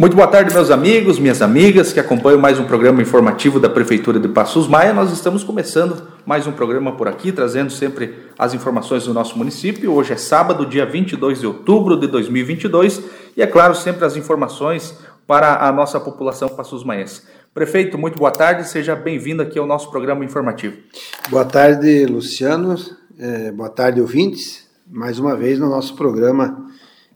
Muito boa tarde, meus amigos, minhas amigas que acompanham mais um programa informativo da Prefeitura de Passos Maia. Nós estamos começando mais um programa por aqui, trazendo sempre as informações do nosso município. Hoje é sábado, dia 22 de outubro de 2022 e, é claro, sempre as informações para a nossa população Passos Maiense. Prefeito, muito boa tarde, seja bem-vindo aqui ao nosso programa informativo. Boa tarde, Luciano. É, boa tarde, ouvintes. Mais uma vez no nosso programa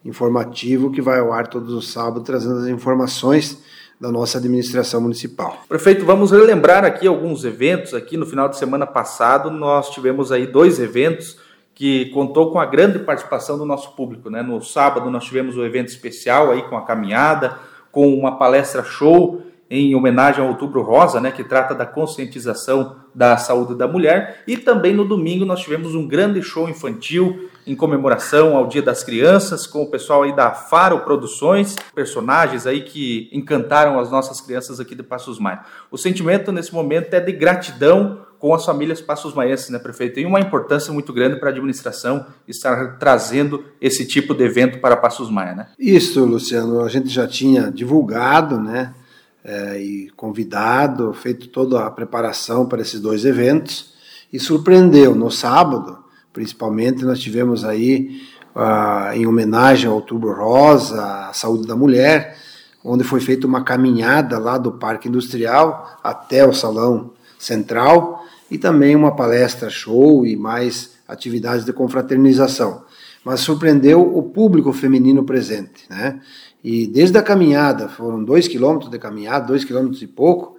informativo que vai ao ar todos os sábados, trazendo as informações da nossa administração municipal. Prefeito, vamos relembrar aqui alguns eventos. Aqui no final de semana passado, nós tivemos aí dois eventos que contou com a grande participação do nosso público. Né? No sábado, nós tivemos o um evento especial aí com a caminhada, com uma palestra show em homenagem ao Outubro Rosa, né, que trata da conscientização da saúde da mulher. E também no domingo nós tivemos um grande show infantil em comemoração ao Dia das Crianças, com o pessoal aí da Faro Produções, personagens aí que encantaram as nossas crianças aqui de Passos Maia. O sentimento nesse momento é de gratidão com as famílias Passos Maienses, né, prefeito? Tem uma importância muito grande para a administração estar trazendo esse tipo de evento para Passos Maia, né? Isso, Luciano, a gente já tinha divulgado, né? É, e convidado, feito toda a preparação para esses dois eventos e surpreendeu. No sábado, principalmente, nós tivemos aí, uh, em homenagem ao Outubro Rosa, à saúde da mulher, onde foi feita uma caminhada lá do Parque Industrial até o Salão Central e também uma palestra show e mais atividades de confraternização. Mas surpreendeu o público feminino presente, né? E desde a caminhada, foram dois quilômetros de caminhada, dois quilômetros e pouco,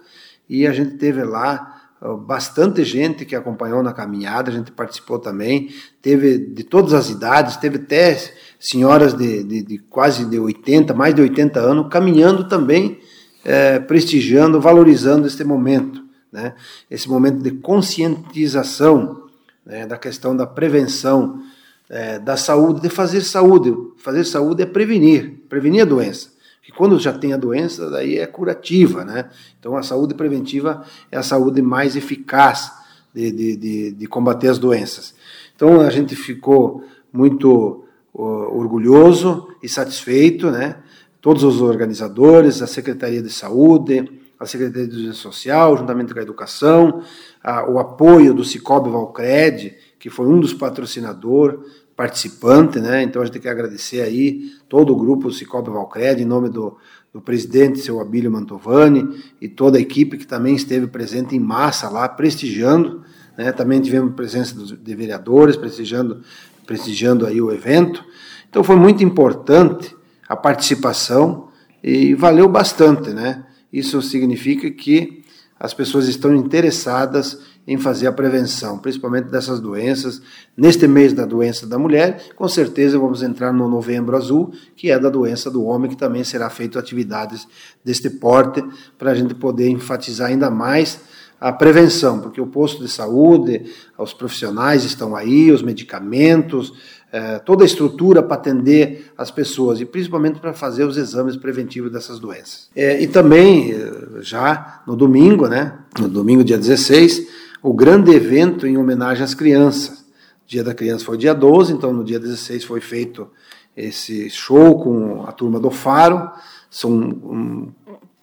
e a gente teve lá bastante gente que acompanhou na caminhada, a gente participou também, teve de todas as idades, teve até senhoras de, de, de quase de 80, mais de 80 anos, caminhando também, é, prestigiando, valorizando este momento, né? esse momento de conscientização né, da questão da prevenção é, da saúde, de fazer saúde. Fazer saúde é prevenir, prevenir a doença. Que quando já tem a doença, daí é curativa, né? Então a saúde preventiva é a saúde mais eficaz de, de, de, de combater as doenças. Então a gente ficou muito uh, orgulhoso e satisfeito, né? Todos os organizadores, a Secretaria de Saúde, a Secretaria de Desenvolvimento Social, juntamente com a Educação, a, o apoio do Cicobi Valcred, que foi um dos patrocinadores, participante, né? Então a gente quer agradecer aí todo o grupo Cicobi Valcred, em nome do, do presidente, seu Abílio Mantovani, e toda a equipe que também esteve presente em massa lá, prestigiando, né? Também tivemos presença de vereadores, prestigiando, prestigiando aí o evento. Então foi muito importante a participação e valeu bastante, né? Isso significa que as pessoas estão interessadas em fazer a prevenção, principalmente dessas doenças. Neste mês da doença da mulher, com certeza vamos entrar no Novembro Azul, que é da doença do homem, que também será feito atividades deste porte, para a gente poder enfatizar ainda mais a prevenção, porque o posto de saúde, os profissionais estão aí, os medicamentos, é, toda a estrutura para atender as pessoas e principalmente para fazer os exames preventivos dessas doenças. É, e também, eh, já no domingo, né, no domingo, dia 16, o grande evento em homenagem às crianças. O dia da criança foi dia 12, então no dia 16 foi feito esse show com a turma do Faro. São um,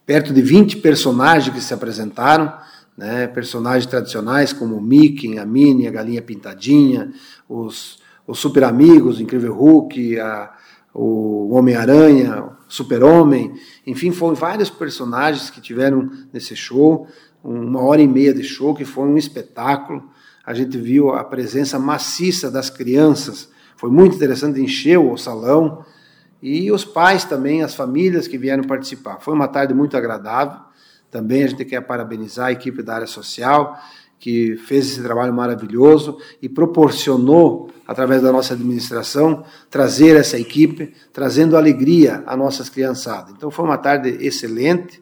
perto de 20 personagens que se apresentaram, né? personagens tradicionais como o Mickey, a Minnie, a Galinha Pintadinha, os, os Super Amigos, o Incrível Hulk, a, o Homem-Aranha, Super-Homem, enfim, foram vários personagens que tiveram nesse show uma hora e meia de show, que foi um espetáculo. A gente viu a presença maciça das crianças, foi muito interessante, encheu o salão. E os pais também, as famílias que vieram participar. Foi uma tarde muito agradável. Também a gente quer parabenizar a equipe da área social, que fez esse trabalho maravilhoso e proporcionou, através da nossa administração, trazer essa equipe, trazendo alegria às nossas criançadas. Então foi uma tarde excelente,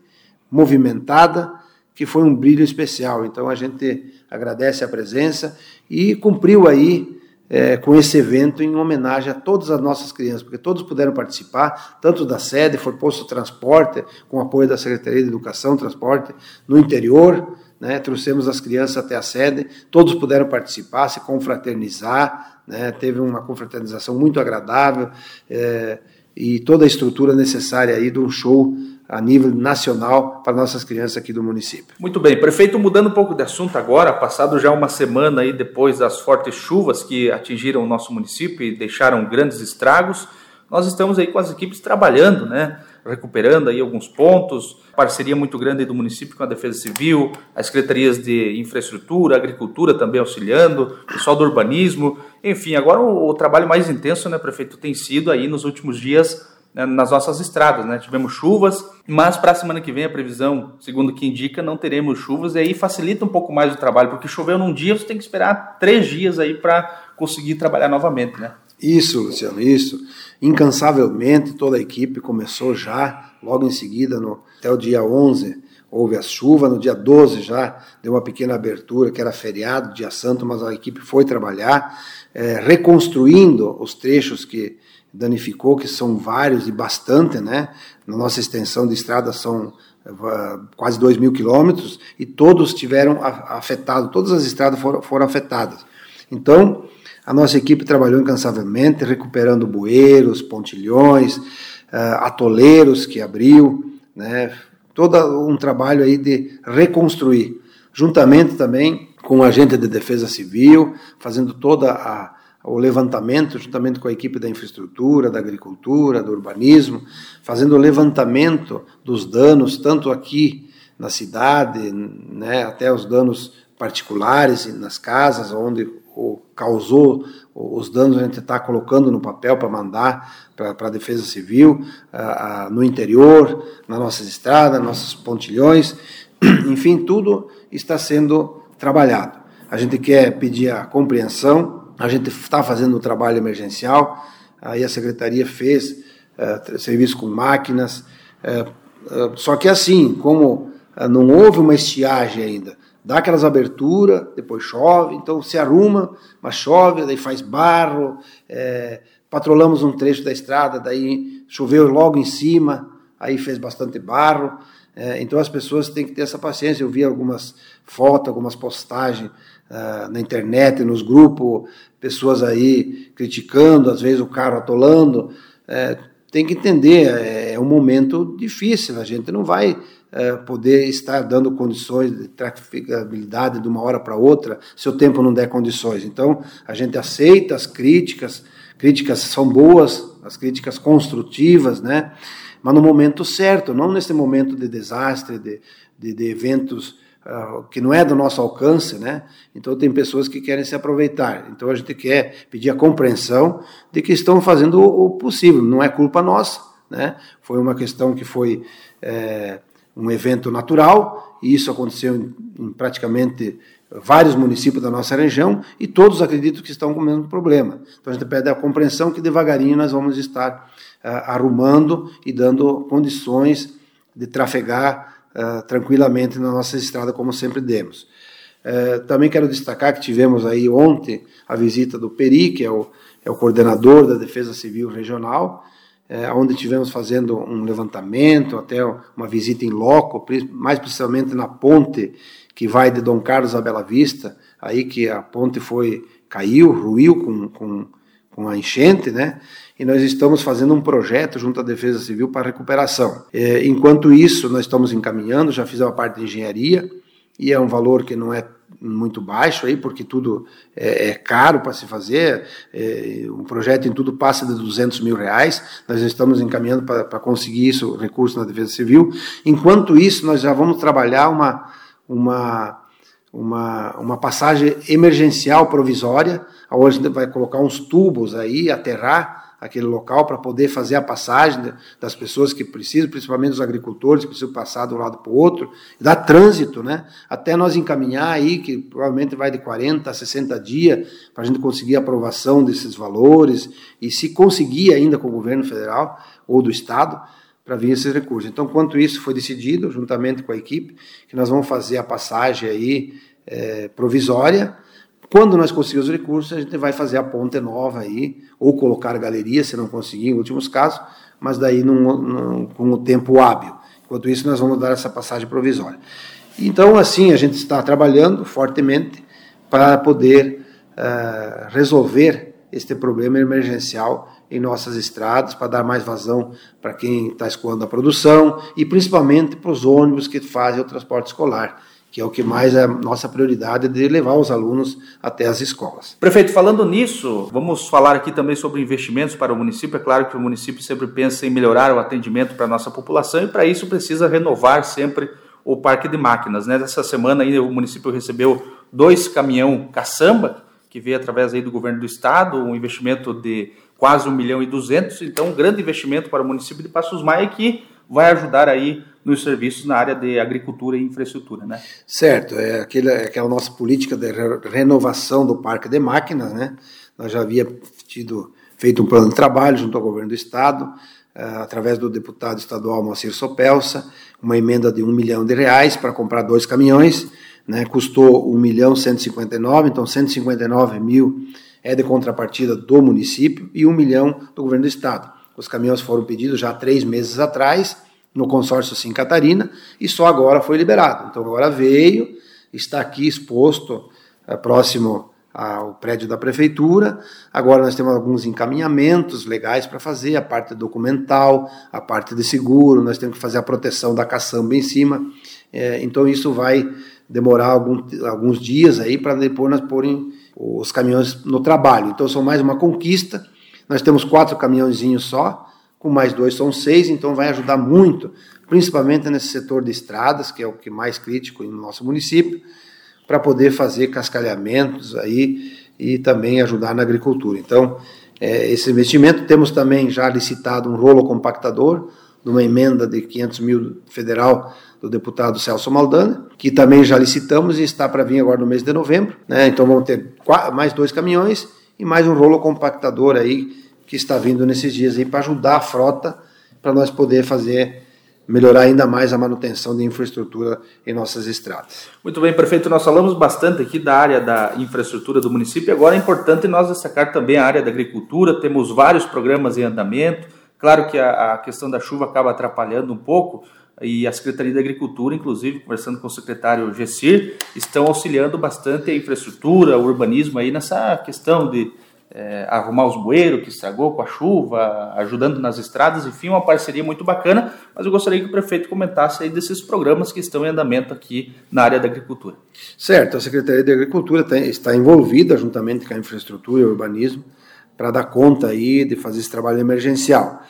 movimentada, que foi um brilho especial. Então a gente agradece a presença e cumpriu aí é, com esse evento em homenagem a todas as nossas crianças, porque todos puderam participar, tanto da sede, foi posto transporte, com apoio da Secretaria de Educação, Transporte, no interior, né, trouxemos as crianças até a sede, todos puderam participar, se confraternizar, né, teve uma confraternização muito agradável, é, e toda a estrutura necessária aí de um show a nível nacional para nossas crianças aqui do município. Muito bem, prefeito, mudando um pouco de assunto agora, passado já uma semana aí depois das fortes chuvas que atingiram o nosso município e deixaram grandes estragos, nós estamos aí com as equipes trabalhando, né? recuperando aí alguns pontos, parceria muito grande do município com a Defesa Civil, as secretarias de infraestrutura, agricultura também auxiliando, pessoal do urbanismo, enfim, agora o, o trabalho mais intenso, né, prefeito, tem sido aí nos últimos dias né, nas nossas estradas, né? Tivemos chuvas, mas para a semana que vem a previsão, segundo o que indica, não teremos chuvas e aí facilita um pouco mais o trabalho, porque choveu num dia, você tem que esperar três dias aí para conseguir trabalhar novamente, né? Isso, Luciano, isso. Incansavelmente toda a equipe começou já, logo em seguida, no, até o dia 11, houve a chuva, no dia 12 já deu uma pequena abertura, que era feriado, dia santo, mas a equipe foi trabalhar, é, reconstruindo os trechos que danificou, que são vários e bastante, né? Na nossa extensão de estrada são uh, quase 2 mil quilômetros e todos tiveram afetado, todas as estradas foram, foram afetadas. Então, a nossa equipe trabalhou incansavelmente, recuperando bueiros, pontilhões, uh, atoleiros que abriu, né? todo um trabalho aí de reconstruir, juntamente também com o agente de defesa civil, fazendo toda a o levantamento, juntamente com a equipe da infraestrutura, da agricultura, do urbanismo, fazendo o levantamento dos danos, tanto aqui na cidade, né, até os danos particulares nas casas, onde causou os danos, a gente está colocando no papel para mandar para a Defesa Civil, no interior, nas nossas estradas, nossos pontilhões, enfim, tudo está sendo trabalhado. A gente quer pedir a compreensão, a gente está fazendo um trabalho emergencial, aí a Secretaria fez uh, serviço com máquinas, uh, uh, só que assim, como não houve uma estiagem ainda, dá aquelas aberturas, depois chove, então se arruma, mas chove, daí faz barro, é, patrolamos um trecho da estrada, daí choveu logo em cima, aí fez bastante barro, é, então as pessoas têm que ter essa paciência. Eu vi algumas fotos, algumas postagens uh, na internet, nos grupos, pessoas aí criticando, às vezes o carro atolando. É, tem que entender, é, é um momento difícil, a gente não vai é, poder estar dando condições de traficabilidade de uma hora para outra se o tempo não der condições. Então, a gente aceita as críticas, críticas são boas, as críticas construtivas, né? mas no momento certo, não nesse momento de desastre, de, de, de eventos uh, que não é do nosso alcance, né? Então tem pessoas que querem se aproveitar. Então a gente quer pedir a compreensão de que estão fazendo o, possível, não é culpa nossa, né? Foi uma questão que foi é, um evento natural, e isso aconteceu em, praticamente vários municípios da nossa região, e todos acreditam que estão com o mesmo problema. Então a gente pede a compreensão que devagarinho nós vamos estar uh, arrumando e dando condições de trafegar uh, tranquilamente na nossa estrada, como sempre demos. Uh, também quero destacar que tivemos aí ontem a visita do Peri, que é o, é o coordenador da Defesa Civil Regional, é, onde tivemos fazendo um levantamento, até uma visita em loco, mais precisamente na ponte que vai de Dom Carlos a Bela Vista, aí que a ponte foi caiu, ruiu com, com, com a enchente, né? E nós estamos fazendo um projeto junto à Defesa Civil para recuperação. É, enquanto isso, nós estamos encaminhando, já fizemos a parte de engenharia, e é um valor que não é muito baixo aí, porque tudo é, é caro para se fazer. É, um projeto em tudo passa de 200 mil reais. Nós estamos encaminhando para conseguir isso, recurso na Defesa Civil. Enquanto isso, nós já vamos trabalhar uma, uma, uma, uma passagem emergencial provisória, onde vai colocar uns tubos aí, aterrar aquele local para poder fazer a passagem das pessoas que precisam, principalmente os agricultores que precisam passar de um lado para o outro, dar trânsito, né? Até nós encaminhar aí, que provavelmente vai de 40 a 60 dias, para a gente conseguir a aprovação desses valores e se conseguir ainda com o governo federal ou do estado, para vir esses recursos. Então, quanto isso foi decidido, juntamente com a equipe, que nós vamos fazer a passagem aí é, provisória, quando nós conseguirmos os recursos, a gente vai fazer a ponte nova aí, ou colocar galeria, se não conseguir, em últimos casos, mas daí num, num, com o tempo hábil. Enquanto isso, nós vamos dar essa passagem provisória. Então, assim, a gente está trabalhando fortemente para poder uh, resolver este problema emergencial em nossas estradas, para dar mais vazão para quem está escoando a produção e principalmente para os ônibus que fazem o transporte escolar que é o que mais é a nossa prioridade de levar os alunos até as escolas. Prefeito, falando nisso, vamos falar aqui também sobre investimentos para o município. É claro que o município sempre pensa em melhorar o atendimento para a nossa população e para isso precisa renovar sempre o parque de máquinas. Né? Essa semana aí, o município recebeu dois caminhão caçamba, que veio através aí do governo do estado, um investimento de quase 1 milhão e 200, então um grande investimento para o município de Passos Maia que vai ajudar aí nos serviços na área de agricultura e infraestrutura, né? Certo, é, aquele, é aquela nossa política de renovação do parque de máquinas, né? Nós já havia tido feito um plano de trabalho junto ao governo do estado, uh, através do deputado estadual Moacir Sopelsa, uma emenda de um milhão de reais para comprar dois caminhões, né? Custou um milhão cento e cinquenta e nove, então 159 mil é de contrapartida do município e um milhão do governo do estado. Os caminhões foram pedidos já três meses atrás no consórcio Sim Catarina e só agora foi liberado. Então agora veio, está aqui exposto é, próximo ao prédio da prefeitura. Agora nós temos alguns encaminhamentos legais para fazer, a parte documental, a parte de seguro, nós temos que fazer a proteção da caçamba em cima. É, então isso vai demorar algum, alguns dias aí para depois nós porem os caminhões no trabalho. Então são mais uma conquista. Nós temos quatro caminhãozinhos só, com mais dois são seis, então vai ajudar muito, principalmente nesse setor de estradas, que é o que mais crítico no nosso município, para poder fazer cascalhamentos aí e também ajudar na agricultura. Então, é, esse investimento, temos também já licitado um rolo compactador, numa emenda de 500 mil federal do deputado Celso Maldana, que também já licitamos e está para vir agora no mês de novembro. Né? Então vamos ter mais dois caminhões e mais um rolo compactador aí que está vindo nesses dias aí para ajudar a frota para nós poder fazer melhorar ainda mais a manutenção de infraestrutura em nossas estradas. Muito bem, prefeito, nós falamos bastante aqui da área da infraestrutura do município, agora é importante nós destacar também a área da agricultura, temos vários programas em andamento, claro que a, a questão da chuva acaba atrapalhando um pouco, e a Secretaria da Agricultura, inclusive, conversando com o secretário Gessir, estão auxiliando bastante a infraestrutura, o urbanismo aí nessa questão de é, arrumar os bueiros que estragou com a chuva, ajudando nas estradas, enfim, uma parceria muito bacana. Mas eu gostaria que o prefeito comentasse aí desses programas que estão em andamento aqui na área da agricultura. Certo, a Secretaria de Agricultura tem, está envolvida juntamente com a infraestrutura e o urbanismo para dar conta aí de fazer esse trabalho emergencial.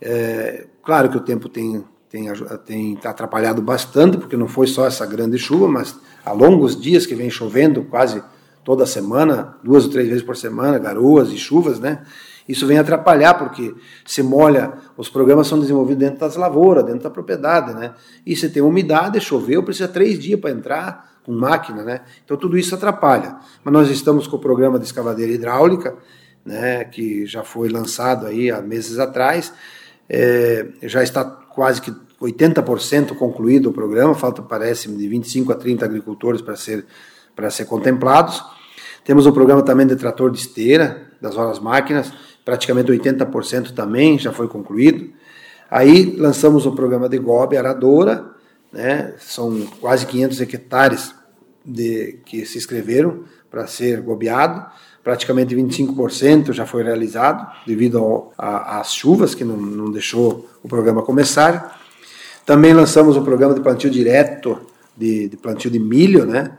É, claro que o tempo tem tem, tem atrapalhado bastante, porque não foi só essa grande chuva, mas há longos dias que vem chovendo, quase toda semana, duas ou três vezes por semana, garoas e chuvas, né? Isso vem atrapalhar porque se molha, os programas são desenvolvidos dentro das lavouras, dentro da propriedade, né? E se tem umidade, choveu, precisa três dias para entrar com máquina, né? Então tudo isso atrapalha. Mas nós estamos com o programa de escavadeira hidráulica, né? Que já foi lançado aí há meses atrás, é, já está quase que 80% concluído o programa, falta parece de 25 a 30 agricultores para ser para ser contemplados. Temos o programa também de trator de esteira, das horas máquinas, praticamente 80% também já foi concluído. Aí lançamos o programa de gobe aradora, né? são quase 500 hectares de, que se inscreveram para ser gobeado, praticamente 25% já foi realizado devido às chuvas que não, não deixou o programa começar. Também lançamos o programa de plantio direto de, de plantio de milho, né?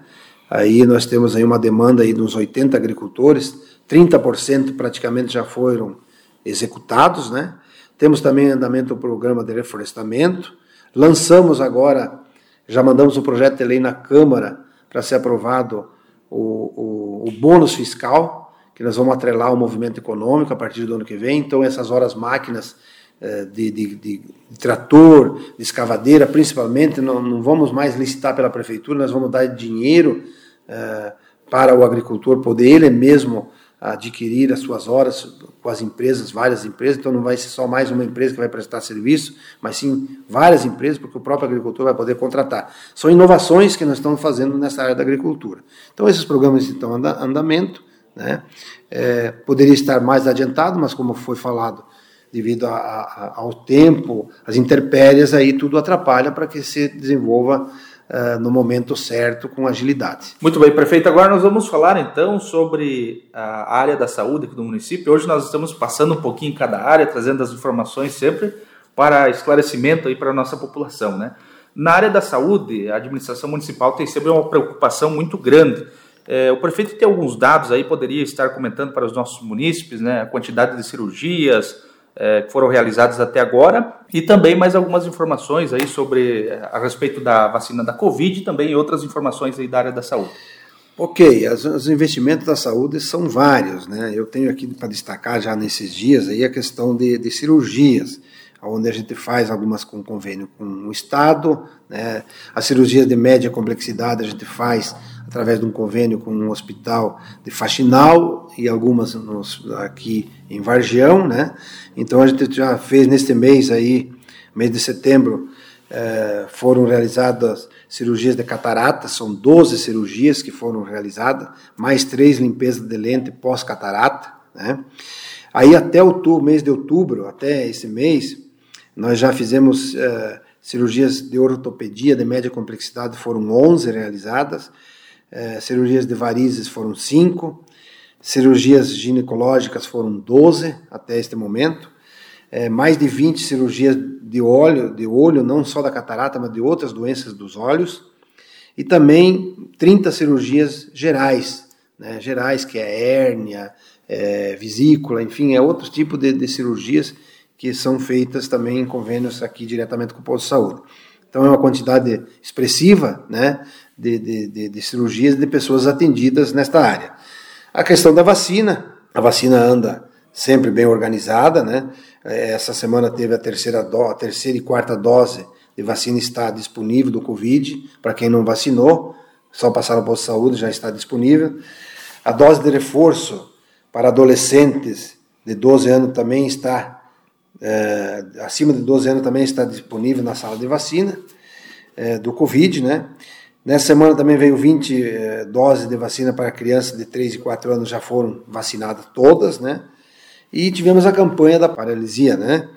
Aí nós temos aí uma demanda aí de uns 80 agricultores, 30% praticamente já foram executados, né? Temos também em andamento o programa de reflorestamento. Lançamos agora, já mandamos o projeto de lei na Câmara para ser aprovado o, o, o bônus fiscal, que nós vamos atrelar ao movimento econômico a partir do ano que vem. Então, essas horas máquinas eh, de, de, de, trator, de escavadeira, principalmente, não, não vamos mais licitar pela prefeitura, nós vamos dar dinheiro é, para o agricultor poder ele mesmo adquirir as suas horas com as empresas, várias empresas, então não vai ser só mais uma empresa que vai prestar serviço, mas sim várias empresas, porque o próprio agricultor vai poder contratar. São inovações que nós estamos fazendo nessa área da agricultura. Então esses programas estão em andamento, né? É, poderia estar mais adiantado, mas como foi falado, devido a, a, ao tempo, as intempéries, aí tudo atrapalha para que se desenvolva uh, no momento certo, com agilidade. Muito bem, prefeito. Agora nós vamos falar então sobre a área da saúde aqui do município. Hoje nós estamos passando um pouquinho em cada área, trazendo as informações sempre para esclarecimento aí para a nossa população, né? Na área da saúde, a administração municipal tem sempre uma preocupação muito grande. É, o prefeito tem alguns dados aí, poderia estar comentando para os nossos munícipes, né? A quantidade de cirurgias, é, que foram realizadas até agora e também mais algumas informações aí sobre é, a respeito da vacina da Covid e também outras informações aí da área da saúde. Ok, as, os investimentos da saúde são vários, né? Eu tenho aqui para destacar já nesses dias aí a questão de, de cirurgias, onde a gente faz algumas com convênio com o Estado, né? As cirurgias de média complexidade a gente faz através de um convênio com um hospital de Faxinal e algumas nos, aqui em Vargião, né? Então a gente já fez neste mês aí, mês de setembro, eh, foram realizadas cirurgias de catarata, são 12 cirurgias que foram realizadas, mais três limpezas de lente pós-catarata, né? Aí até outubro, mês de outubro, até esse mês, nós já fizemos eh, cirurgias de ortopedia de média complexidade, foram 11 realizadas, eh, cirurgias de varizes foram 5, cirurgias ginecológicas foram 12 até este momento, é, mais de 20 cirurgias de olho, de olho, não só da catarata, mas de outras doenças dos olhos, e também 30 cirurgias gerais, né, gerais, que é hérnia, é, vesícula, enfim, é outro tipo de, de cirurgias que são feitas também em convênios aqui diretamente com o posto de saúde. Então é uma quantidade expressiva né, de, de, de, de cirurgias de pessoas atendidas nesta área. A questão da vacina, a vacina anda sempre bem organizada, né? Essa semana teve a terceira, do, a terceira e quarta dose de vacina está disponível do Covid, para quem não vacinou, só passar no posto de saúde já está disponível. A dose de reforço para adolescentes de 12 anos também está, é, acima de 12 anos também está disponível na sala de vacina é, do Covid, né? Nessa semana também veio 20 eh, doses de vacina para crianças de 3 e 4 anos, já foram vacinadas todas, né? E tivemos a campanha da paralisia, né?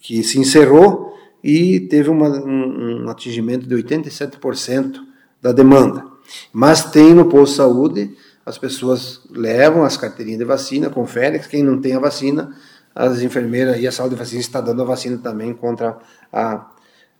Que se encerrou e teve uma, um, um atingimento de 87% da demanda. Mas tem no posto de saúde, as pessoas levam as carteirinhas de vacina, conferem, quem não tem a vacina, as enfermeiras e a sala de vacina está dando a vacina também contra a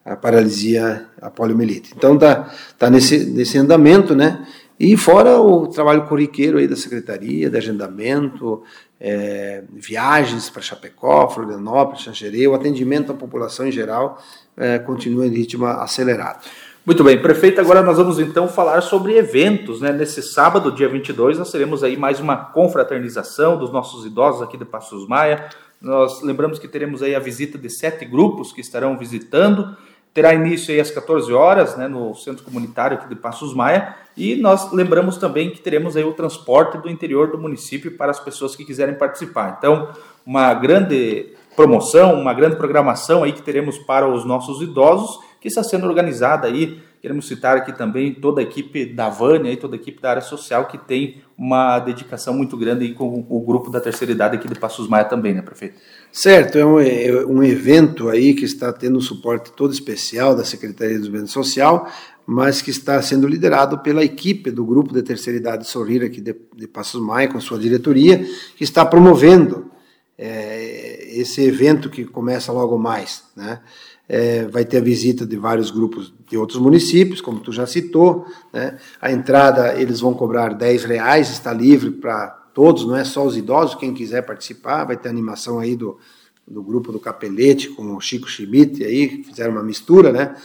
a paralisia, a poliomielite. Então tá, tá nesse, nesse andamento, né? E fora o trabalho corriqueiro aí da secretaria, de agendamento, é, viagens para Chapecó, Florianópolis, Xanxerê, o atendimento à população em geral é, continua em ritmo acelerado. Muito bem, prefeito, agora nós vamos então falar sobre eventos, né? Nesse sábado, dia 22, nós teremos aí mais uma confraternização dos nossos idosos aqui de Passos Maia. Nós lembramos que teremos aí a visita de sete grupos que estarão visitando terá início aí às 14 horas, né, no centro comunitário aqui de Passos Maia, e nós lembramos também que teremos aí o transporte do interior do município para as pessoas que quiserem participar. Então, uma grande promoção, uma grande programação aí que teremos para os nossos idosos, que está sendo organizada aí Queremos citar aqui também toda a equipe da Vânia e toda a equipe da área social que tem uma dedicação muito grande aí com o grupo da terceira idade aqui de Passos Maia também, né, prefeito? Certo, é um, é um evento aí que está tendo um suporte todo especial da Secretaria do Desenvolvimento Social, mas que está sendo liderado pela equipe do grupo de terceira idade Sorrir aqui de, de Passos Maia, com sua diretoria, que está promovendo é, esse evento que começa logo mais, né? É, vai ter a visita de vários grupos de outros municípios, como tu já citou. Né? A entrada eles vão cobrar 10 reais, está livre para todos, não é só os idosos, quem quiser participar. Vai ter animação aí do, do grupo do Capelete com o Chico Schmidt aí, fizeram uma mistura, né?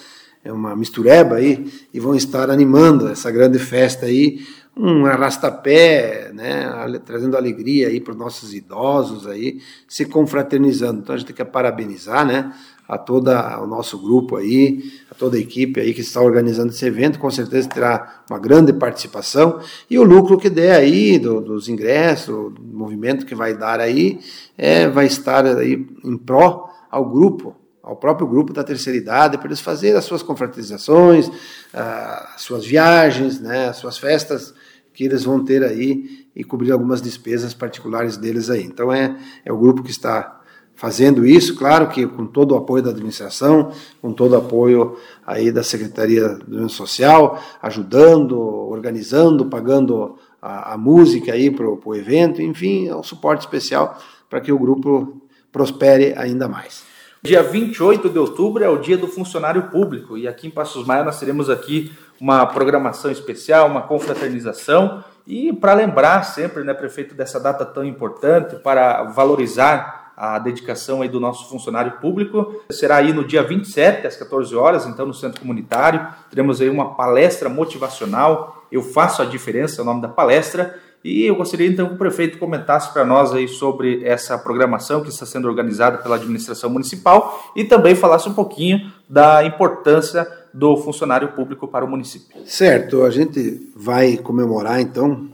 É uma mistureba aí, e vão estar animando essa grande festa aí, um arrastapé, né, trazendo alegria aí para os nossos idosos aí, se confraternizando. Então a gente quer parabenizar, né, a todo o nosso grupo aí, a toda a equipe aí que está organizando esse evento, com certeza terá uma grande participação e o lucro que der aí do, dos ingressos, do movimento que vai dar aí, é, vai estar aí em pró ao grupo, ao próprio grupo da terceira idade, para eles fazerem as suas confraternizações, as suas viagens, né, as suas festas que eles vão ter aí e cobrir algumas despesas particulares deles aí. Então é, é o grupo que está fazendo isso, claro que com todo o apoio da administração, com todo o apoio aí da Secretaria do Social, ajudando, organizando, pagando a, a música aí para o evento, enfim, é um suporte especial para que o grupo prospere ainda mais. Dia 28 de outubro é o dia do funcionário público e aqui em Passos Maia nós teremos aqui uma programação especial, uma confraternização e para lembrar sempre, né, prefeito, dessa data tão importante, para valorizar a dedicação aí do nosso funcionário público. Será aí no dia 27, às 14 horas, então no Centro Comunitário. Teremos aí uma palestra motivacional. Eu faço a diferença, é o nome da palestra. E eu gostaria então que o prefeito comentasse para nós aí sobre essa programação que está sendo organizada pela administração municipal e também falasse um pouquinho da importância do funcionário público para o município. Certo, a gente vai comemorar então,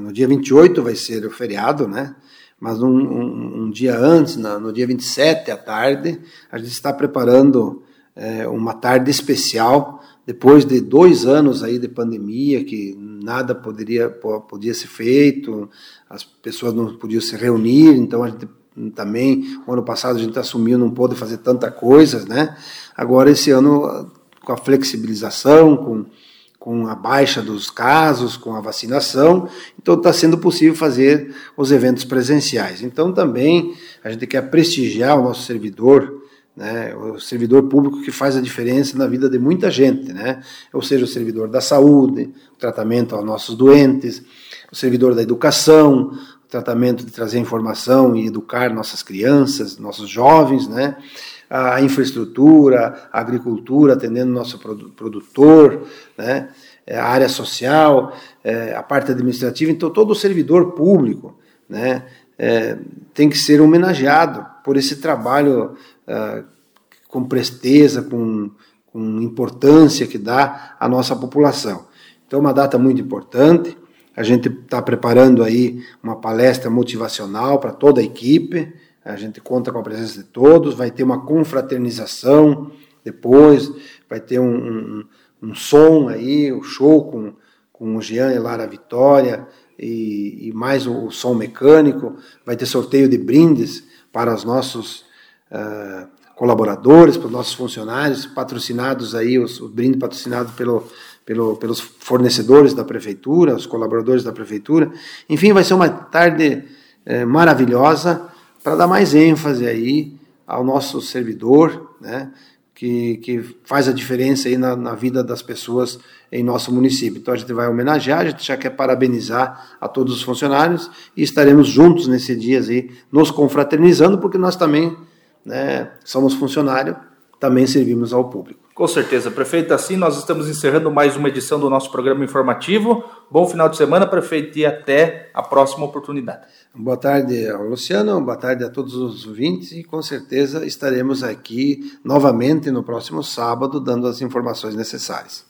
no dia 28 vai ser o feriado, né? mas um, um, um dia antes, no, no dia 27 à tarde, a gente está preparando é, uma tarde especial, depois de dois anos aí de pandemia, que nada poderia, podia ser feito, as pessoas não podiam se reunir, então a gente também, o ano passado a gente assumiu, não pôde fazer tanta coisa, né? Agora esse ano, com a flexibilização, com com a baixa dos casos, com a vacinação, então está sendo possível fazer os eventos presenciais. Então também a gente quer prestigiar o nosso servidor, né, o servidor público que faz a diferença na vida de muita gente, né, ou seja, o servidor da saúde, o tratamento aos nossos doentes, o servidor da educação, o tratamento de trazer informação e educar nossas crianças, nossos jovens, né, a infraestrutura, a agricultura, atendendo nosso produtor, né? É, a área social, é, a parte administrativa. Então, todo servidor público né? É, tem que ser homenageado por esse trabalho com presteza, com, com importância que dá à nossa população. Então, uma data muito importante. A gente está preparando aí uma palestra motivacional para toda a equipe. A gente conta com a presença de todos, vai ter uma confraternização depois, vai ter um, um, um som aí, o um show com, com o Jean e Lara Vitória e, e mais o, o, som mecânico, vai ter sorteio de brindes para os nossos uh, colaboradores, para os nossos funcionários, patrocinados aí, os, o brinde patrocinado pelo, pelo, pelos fornecedores da prefeitura, os colaboradores da prefeitura. Enfim, vai ser uma tarde eh, maravilhosa para dar mais ênfase aí ao nosso servidor, né, que, que faz a diferença aí na, na vida das pessoas em nosso município. Então a gente vai homenagear, a gente já quer parabenizar a todos os funcionários e estaremos juntos nesse dia aí, nos confraternizando, porque nós também né, somos funcionários, também servimos ao público. Com certeza, prefeito. Assim, nós estamos encerrando mais uma edição do nosso programa informativo. Bom final de semana, prefeito, e até a próxima oportunidade. Boa tarde ao Luciano, boa tarde a todos os ouvintes e com certeza estaremos aqui novamente no próximo sábado dando as informações necessárias.